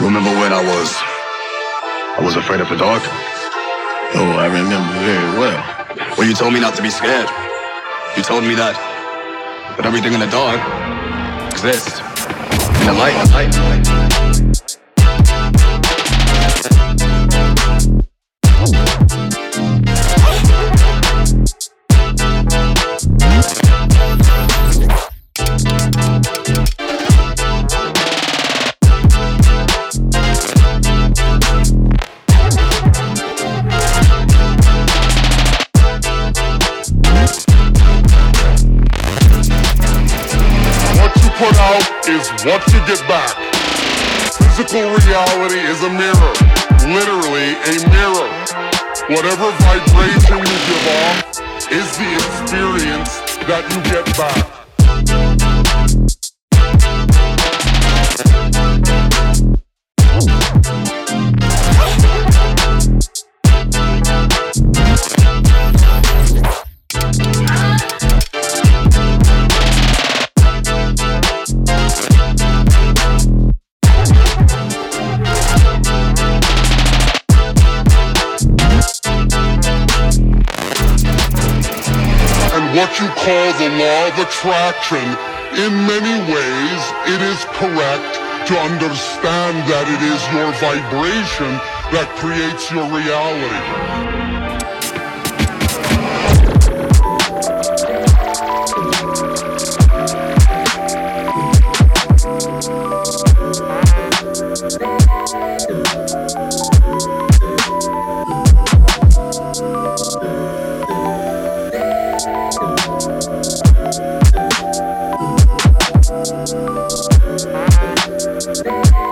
Remember when I was. I was afraid of the dark? Oh, I remember very well. Well, you told me not to be scared. You told me that. That everything in the dark exists. In the light, light, light. Is what you get back. Physical reality is a mirror, literally a mirror. Whatever vibration you give off is the experience that you get back. what you call the law of attraction. In many ways, it is correct to understand that it is your vibration that creates your reality. Thank you. Thank